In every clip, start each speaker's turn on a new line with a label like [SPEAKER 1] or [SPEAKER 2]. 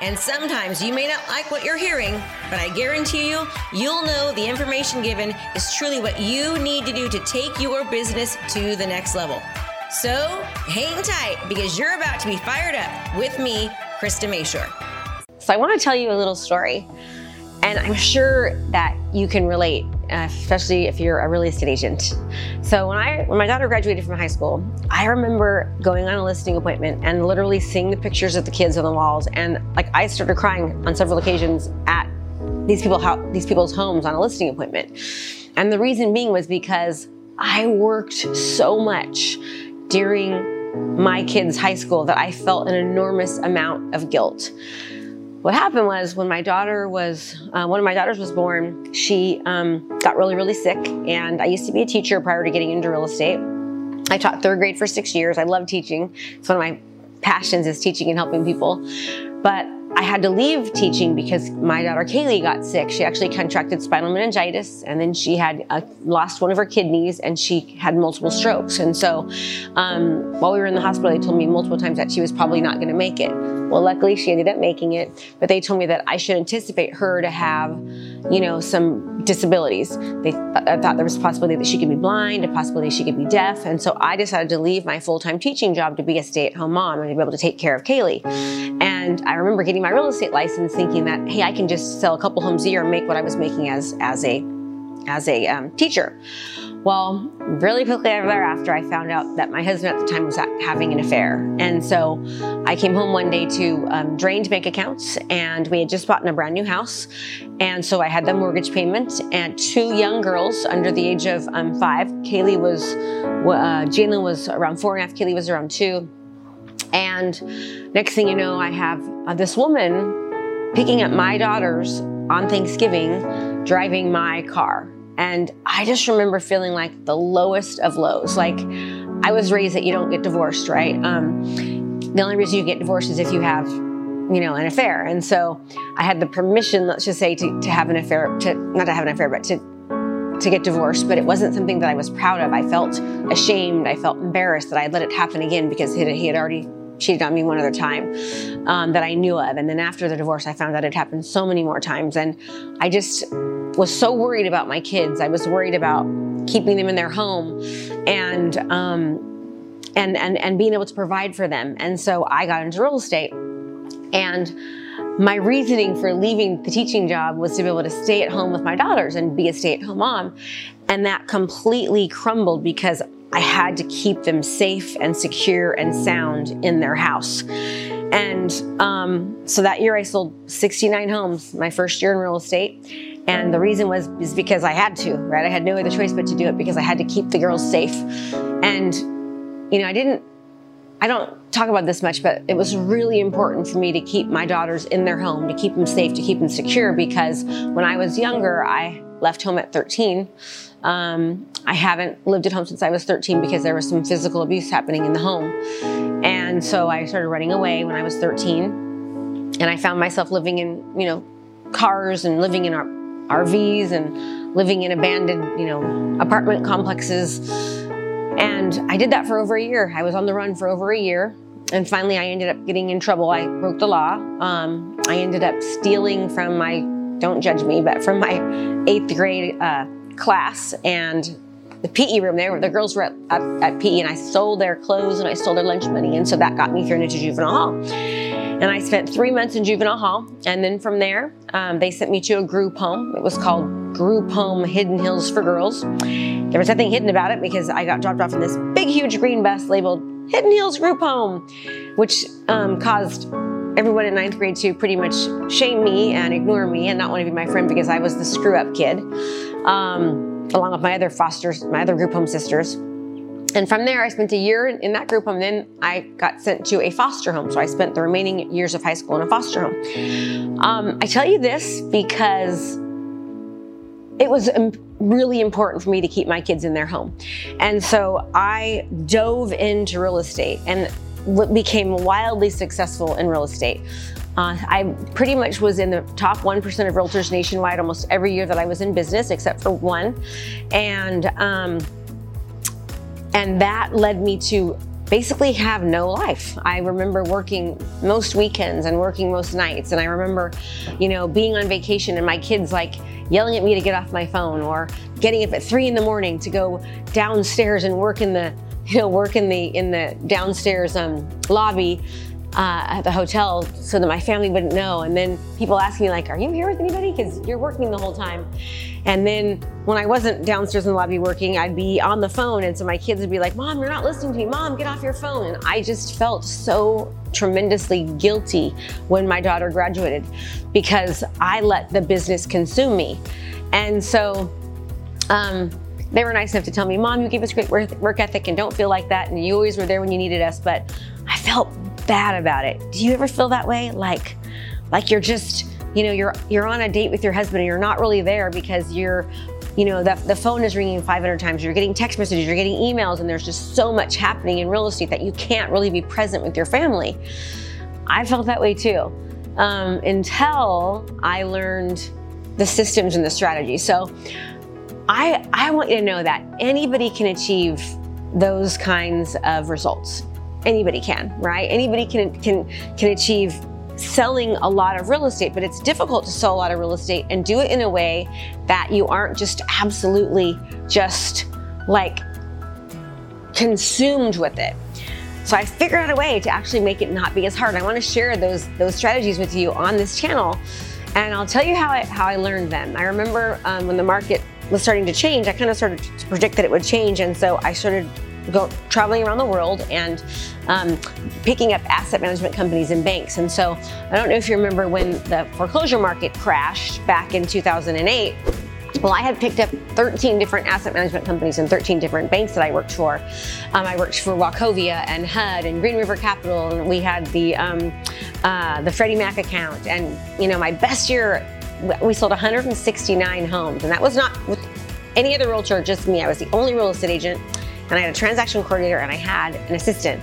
[SPEAKER 1] And sometimes you may not like what you're hearing, but I guarantee you, you'll know the information given is truly what you need to do to take your business to the next level. So hang tight because you're about to be fired up with me, Krista Mashore.
[SPEAKER 2] So I want to tell you a little story, and I'm sure that you can relate, Uh, especially if you're a real estate agent. So when I when my daughter graduated from high school, I remember going on a listing appointment and literally seeing the pictures of the kids on the walls, and like I started crying on several occasions at these people how these people's homes on a listing appointment. And the reason being was because I worked so much during my kids' high school that I felt an enormous amount of guilt. What happened was when my daughter was, uh, one of my daughters was born, she um, got really, really sick. And I used to be a teacher prior to getting into real estate. I taught third grade for six years. I love teaching. It's one of my passions is teaching and helping people. But I had to leave teaching because my daughter Kaylee got sick. She actually contracted spinal meningitis, and then she had uh, lost one of her kidneys, and she had multiple strokes. And so, um, while we were in the hospital, they told me multiple times that she was probably not going to make it. Well, luckily, she ended up making it. But they told me that I should anticipate her to have, you know, some disabilities. They I thought there was a possibility that she could be blind, a possibility she could be deaf, and so I decided to leave my full-time teaching job to be a stay-at-home mom and to be able to take care of Kaylee. And I remember getting my real estate license thinking that, hey, I can just sell a couple homes a year and make what I was making as, as a, as a um, teacher. Well, really quickly thereafter, I found out that my husband at the time was having an affair. And so I came home one day to um, drained bank accounts, and we had just bought in a brand new house. And so I had the mortgage payment and two young girls under the age of um, five. Kaylee was, uh, Jalen was around four and a half, Kaylee was around two. And next thing you know, I have uh, this woman picking up my daughters on Thanksgiving, driving my car. And I just remember feeling like the lowest of lows. Like I was raised that you don't get divorced, right? Um, the only reason you get divorced is if you have, you know, an affair. And so I had the permission, let's just say, to, to have an affair, to not to have an affair, but to to get divorced, but it wasn't something that I was proud of. I felt ashamed. I felt embarrassed that I let it happen again because had, he had already cheated on me one other time um, that I knew of. And then after the divorce, I found out it happened so many more times. And I just was so worried about my kids. I was worried about keeping them in their home and, um, and, and, and being able to provide for them. And so I got into real estate. And my reasoning for leaving the teaching job was to be able to stay at home with my daughters and be a stay at home mom. And that completely crumbled because I had to keep them safe and secure and sound in their house. And um, so that year I sold 69 homes, my first year in real estate. And the reason was is because I had to, right? I had no other choice but to do it because I had to keep the girls safe. And you know, I didn't I don't talk about this much, but it was really important for me to keep my daughters in their home, to keep them safe, to keep them secure because when I was younger, I left home at 13 um, I haven't lived at home since I was 13 because there was some physical abuse happening in the home. And so I started running away when I was 13. And I found myself living in, you know, cars and living in our RVs and living in abandoned, you know, apartment complexes. And I did that for over a year. I was on the run for over a year. And finally, I ended up getting in trouble. I broke the law. Um, I ended up stealing from my, don't judge me, but from my eighth grade uh, class and the PE room there, the girls were at, at, at, PE, and I stole their clothes and I stole their lunch money, and so that got me thrown into juvenile hall. And I spent three months in juvenile hall, and then from there, um, they sent me to a group home. It was called Group Home Hidden Hills for Girls. There was nothing hidden about it because I got dropped off in this big, huge green bus labeled Hidden Hills Group Home, which um, caused everyone in ninth grade to pretty much shame me and ignore me and not want to be my friend because I was the screw up kid, um, along with my other fosters, my other group home sisters. And from there, I spent a year in that group home. Then I got sent to a foster home. So I spent the remaining years of high school in a foster home. Um, I tell you this because it was really important for me to keep my kids in their home. And so I dove into real estate and became wildly successful in real estate. Uh, I pretty much was in the top 1% of realtors nationwide almost every year that I was in business, except for one. And, um, and that led me to basically have no life. I remember working most weekends and working most nights. And I remember, you know, being on vacation and my kids like yelling at me to get off my phone or getting up at three in the morning to go downstairs and work in the, know, work in the in the downstairs um, lobby uh, at the hotel so that my family wouldn't know. And then people ask me like, "Are you here with anybody?" Because you're working the whole time. And then when I wasn't downstairs in the lobby working, I'd be on the phone, and so my kids would be like, "Mom, you're not listening to me. Mom, get off your phone." And I just felt so tremendously guilty when my daughter graduated because I let the business consume me. And so. Um, they were nice enough to tell me, Mom, you gave us great work ethic and don't feel like that. And you always were there when you needed us. But I felt bad about it. Do you ever feel that way? Like, like you're just, you know, you're you're on a date with your husband and you're not really there because you're, you know, the, the phone is ringing 500 times. You're getting text messages, you're getting emails, and there's just so much happening in real estate that you can't really be present with your family. I felt that way too, um, until I learned the systems and the strategy. So, I I want you to know that anybody can achieve those kinds of results anybody can, right? Anybody can can can achieve selling a lot of real estate, but it's difficult to sell a lot of real estate and do it in a way that you aren't just absolutely just like consumed with it. So I figured out a way to actually make it not be as hard. I want to share those those strategies with you on this channel, and I'll tell you how I how I learned them. I remember um, when the market was starting to change, I kind of started to predict that it would change, and so I started go traveling around the world and um, picking up asset management companies and banks. And so I don't know if you remember when the foreclosure market crashed back in 2008. Well, I had picked up 13 different asset management companies and 13 different banks that I worked for. Um, I worked for Wachovia and HUD and Green River Capital, and we had the um, uh, the Freddie Mac account. And you know, my best year, we sold 169 homes, and that was not with any other realtor, just me. I was the only real estate agent and I had a transaction coordinator and I had an assistant.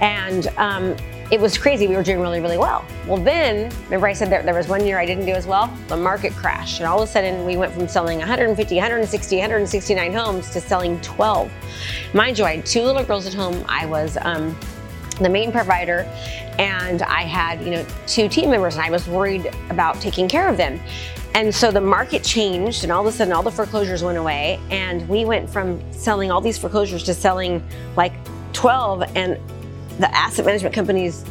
[SPEAKER 2] And um, it was crazy. We were doing really, really well. Well, then, remember I said there, there was one year I didn't do as well? The market crashed. And all of a sudden, we went from selling 150, 160, 169 homes to selling 12. Mind you, I had two little girls at home. I was um, the main provider and I had, you know, two team members and I was worried about taking care of them. And so the market changed, and all of a sudden, all the foreclosures went away. And we went from selling all these foreclosures to selling like 12, and the asset management companies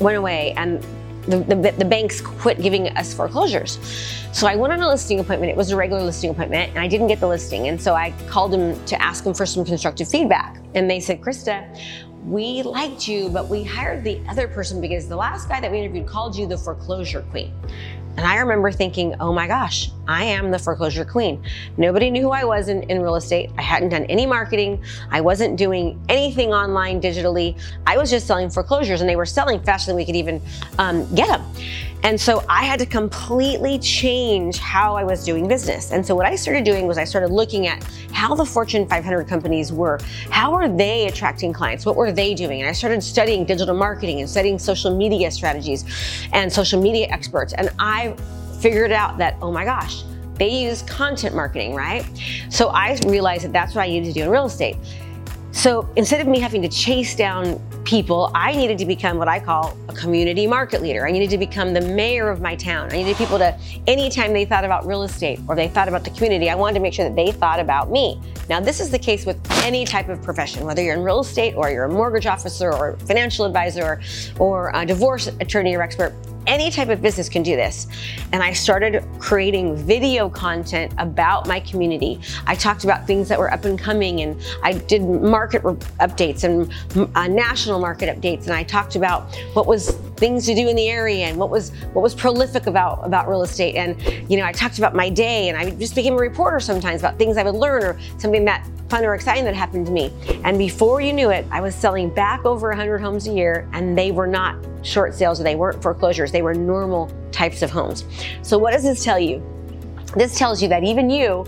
[SPEAKER 2] went away, and the, the, the, banks quit giving us foreclosures. So I went on a listing appointment. It was a regular listing appointment, and I didn't get the listing. And so I called them to ask them for some constructive feedback. And they said, Krista, we liked you, but we hired the other person because the last guy that we interviewed called you the foreclosure queen. And I remember thinking, oh my gosh, I am the foreclosure queen. Nobody knew who I was in, in real estate. I hadn't done any marketing. I wasn't doing anything online digitally. I was just selling foreclosures and they were selling faster than we could even um, get them. And so I had to completely change how I was doing business. And so what I started doing was I started looking at how the Fortune 500 companies were. How are they attracting clients? What were they doing? And I started studying digital marketing and studying social media strategies and social media experts. And I figured out that, oh my gosh, they use content marketing, right? So I realized that that's what I needed to do in real estate. So instead of me having to chase down people, I needed to become what I call a community market leader. I needed to become the mayor of my town. I needed people to, anytime they thought about real estate or they thought about the community, I wanted to make sure that they thought about me. Now, this is the case with any type of profession, whether you're in real estate or you're a mortgage officer or financial advisor or a divorce attorney or expert any type of business can do this. And I started creating video content about my community. I talked about things that were up and coming, and I did market updates and uh, national market updates. And I talked about what was things to do in the area and what was what was prolific about about real estate. And you know, I talked about my day, and I just became a reporter sometimes about things I would learn or something that fun or exciting that happened to me. And before you knew it, I was selling back over 100 homes a year, and they were not short sales or they weren't foreclosures, they were normal types of homes. So, what does this tell you? this tells you that even you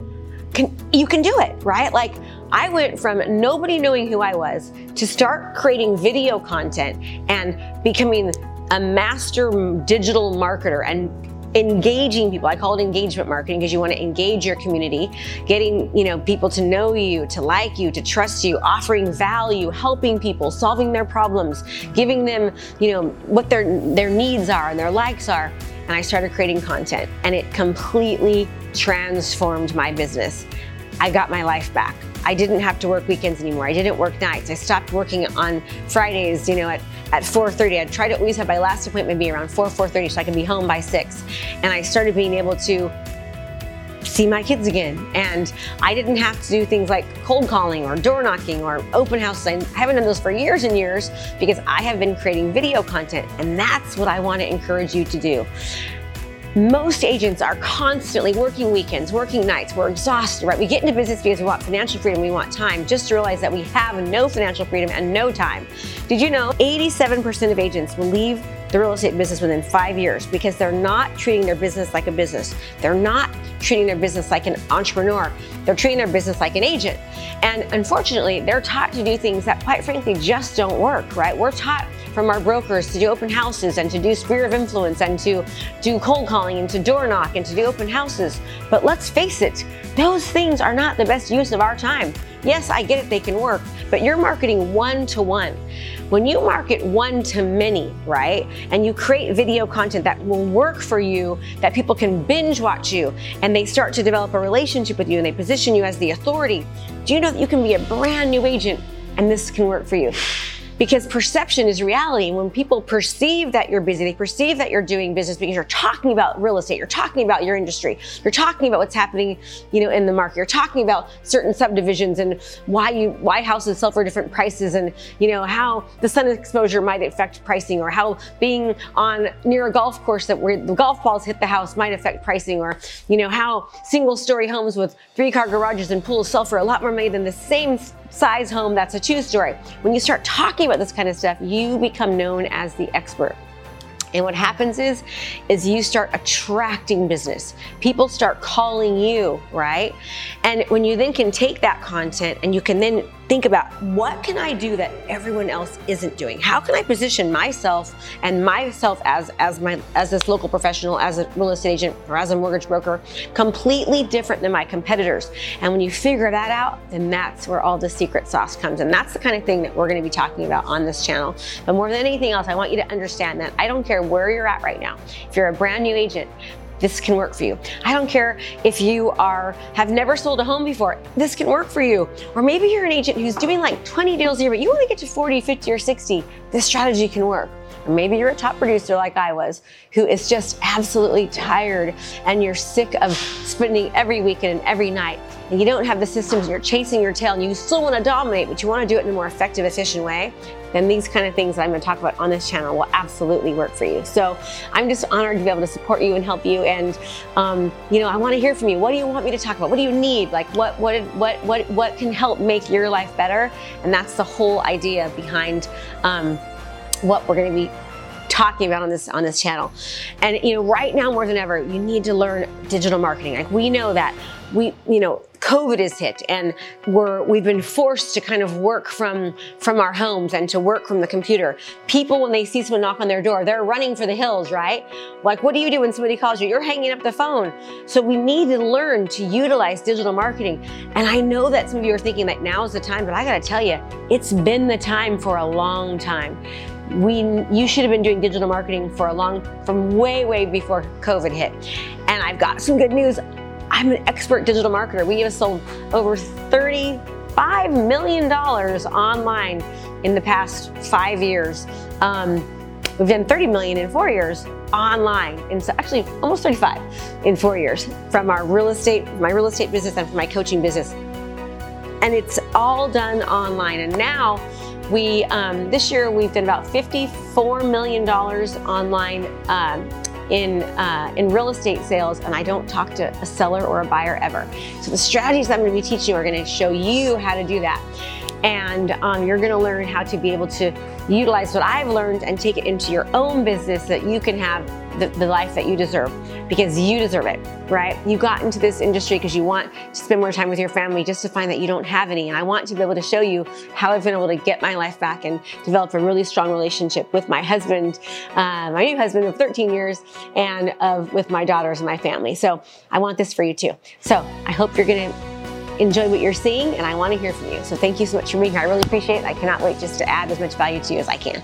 [SPEAKER 2] can you can do it, right? Like I went from nobody knowing who I was to start creating video content and becoming a master digital marketer and engaging people. I call it engagement marketing because you want to engage your community, getting, you know, people to know you, to like you, to trust you, offering value, helping people, solving their problems, giving them, you know, what their their needs are and their likes are. And I started creating content and it completely transformed my business. I got my life back. I didn't have to work weekends anymore. I didn't work nights. I stopped working on Fridays, you know, at, at 4.30. I tried to always have my last appointment be around 4, 4.30 so I can be home by 6. And I started being able to see my kids again. And I didn't have to do things like cold calling or door knocking or open houses. I haven't done those for years and years because I have been creating video content. And that's what I want to encourage you to do. Most agents are constantly working weekends, working nights. We're exhausted, right? We get into business because we want financial freedom, we want time, just to realize that we have no financial freedom and no time. Did you know 87% of agents will leave the real estate business within five years because they're not treating their business like a business. They're not treating their business like an entrepreneur. They're treating their business like an agent. And unfortunately, they're taught to do things that, quite frankly, just don't work, right? We're taught from our brokers to do open houses and to do sphere of influence and to do cold calling and to door knock and to do open houses. But let's face it, those things are not the best use of our time. Yes, I get it, they can work, but you're marketing one to one. When you market one to many, right, and you create video content that will work for you, that people can binge watch you, and they start to develop a relationship with you and they position you as the authority, do you know that you can be a brand new agent and this can work for you? Because perception is reality. And when people perceive that you're busy, they perceive that you're doing business because you're talking about real estate, you're talking about your industry, you're talking about what's happening, you know, in the market, you're talking about certain subdivisions and why you why houses sell for different prices and you know how the sun exposure might affect pricing or how being on near a golf course that where the golf balls hit the house might affect pricing or you know how single story homes with three car garages and pools sell for a lot more money than the same size home that's a two story. When you start talking about this kind of stuff, you become known as the expert. And what happens is, is you start attracting business. People start calling you, right? And when you then can take that content and you can then think about what can I do that everyone else isn't doing? How can I position myself and myself as as my as this local professional, as a real estate agent or as a mortgage broker, completely different than my competitors? And when you figure that out, then that's where all the secret sauce comes. And that's the kind of thing that we're going to be talking about on this channel. But more than anything else, I want you to understand that I don't care where you're at right now. If you're a brand new agent, this can work for you. I don't care if you are have never sold a home before, this can work for you. Or maybe you're an agent who's doing like 20 deals a year, but you want to get to 40, 50, or 60. This strategy can work. Or maybe you're a top producer like I was, who is just absolutely tired and you're sick of spending every weekend and every night. And you don't have the systems and you're chasing your tail and you still want to dominate, but you want to do it in a more effective, efficient way then these kind of things that I'm going to talk about on this channel will absolutely work for you. So I'm just honored to be able to support you and help you. And um, you know, I want to hear from you. What do you want me to talk about? What do you need? Like, what what what what what can help make your life better? And that's the whole idea behind um, what we're going to be talking about on this on this channel. And you know, right now more than ever, you need to learn digital marketing. Like we know that we, you know, COVID has hit and we're, we've been forced to kind of work from, from our homes and to work from the computer. People, when they see someone knock on their door, they're running for the hills, right? Like, what do you do when somebody calls you? You're hanging up the phone. So we need to learn to utilize digital marketing. And I know that some of you are thinking that now is the time, but I gotta tell you, it's been the time for a long time we you should have been doing digital marketing for a long from way way before covid hit and i've got some good news I'm an expert digital marketer. We have sold over $35 million online in the past five years. Um, we've done 30 million in four years online, and so actually almost 35 in four years from our real estate, my real estate business, and from my coaching business. And it's all done online. And now we, um, this year, we've done about $54 million online um, in uh, in real estate sales, and I don't talk to a seller or a buyer ever. So the strategies I'm going to be teaching you are going to show you how to do that, and um, you're going to learn how to be able to utilize what I've learned and take it into your own business so that you can have the, the life that you deserve. Because you deserve it, right? You got into this industry because you want to spend more time with your family just to find that you don't have any. And I want to be able to show you how I've been able to get my life back and develop a really strong relationship with my husband, uh, my new husband of 13 years, and of with my daughters and my family. So I want this for you too. So I hope you're going to enjoy what you're seeing and I want to hear from you. So thank you so much for being here. I really appreciate it. I cannot wait just to add as much value to you as I can.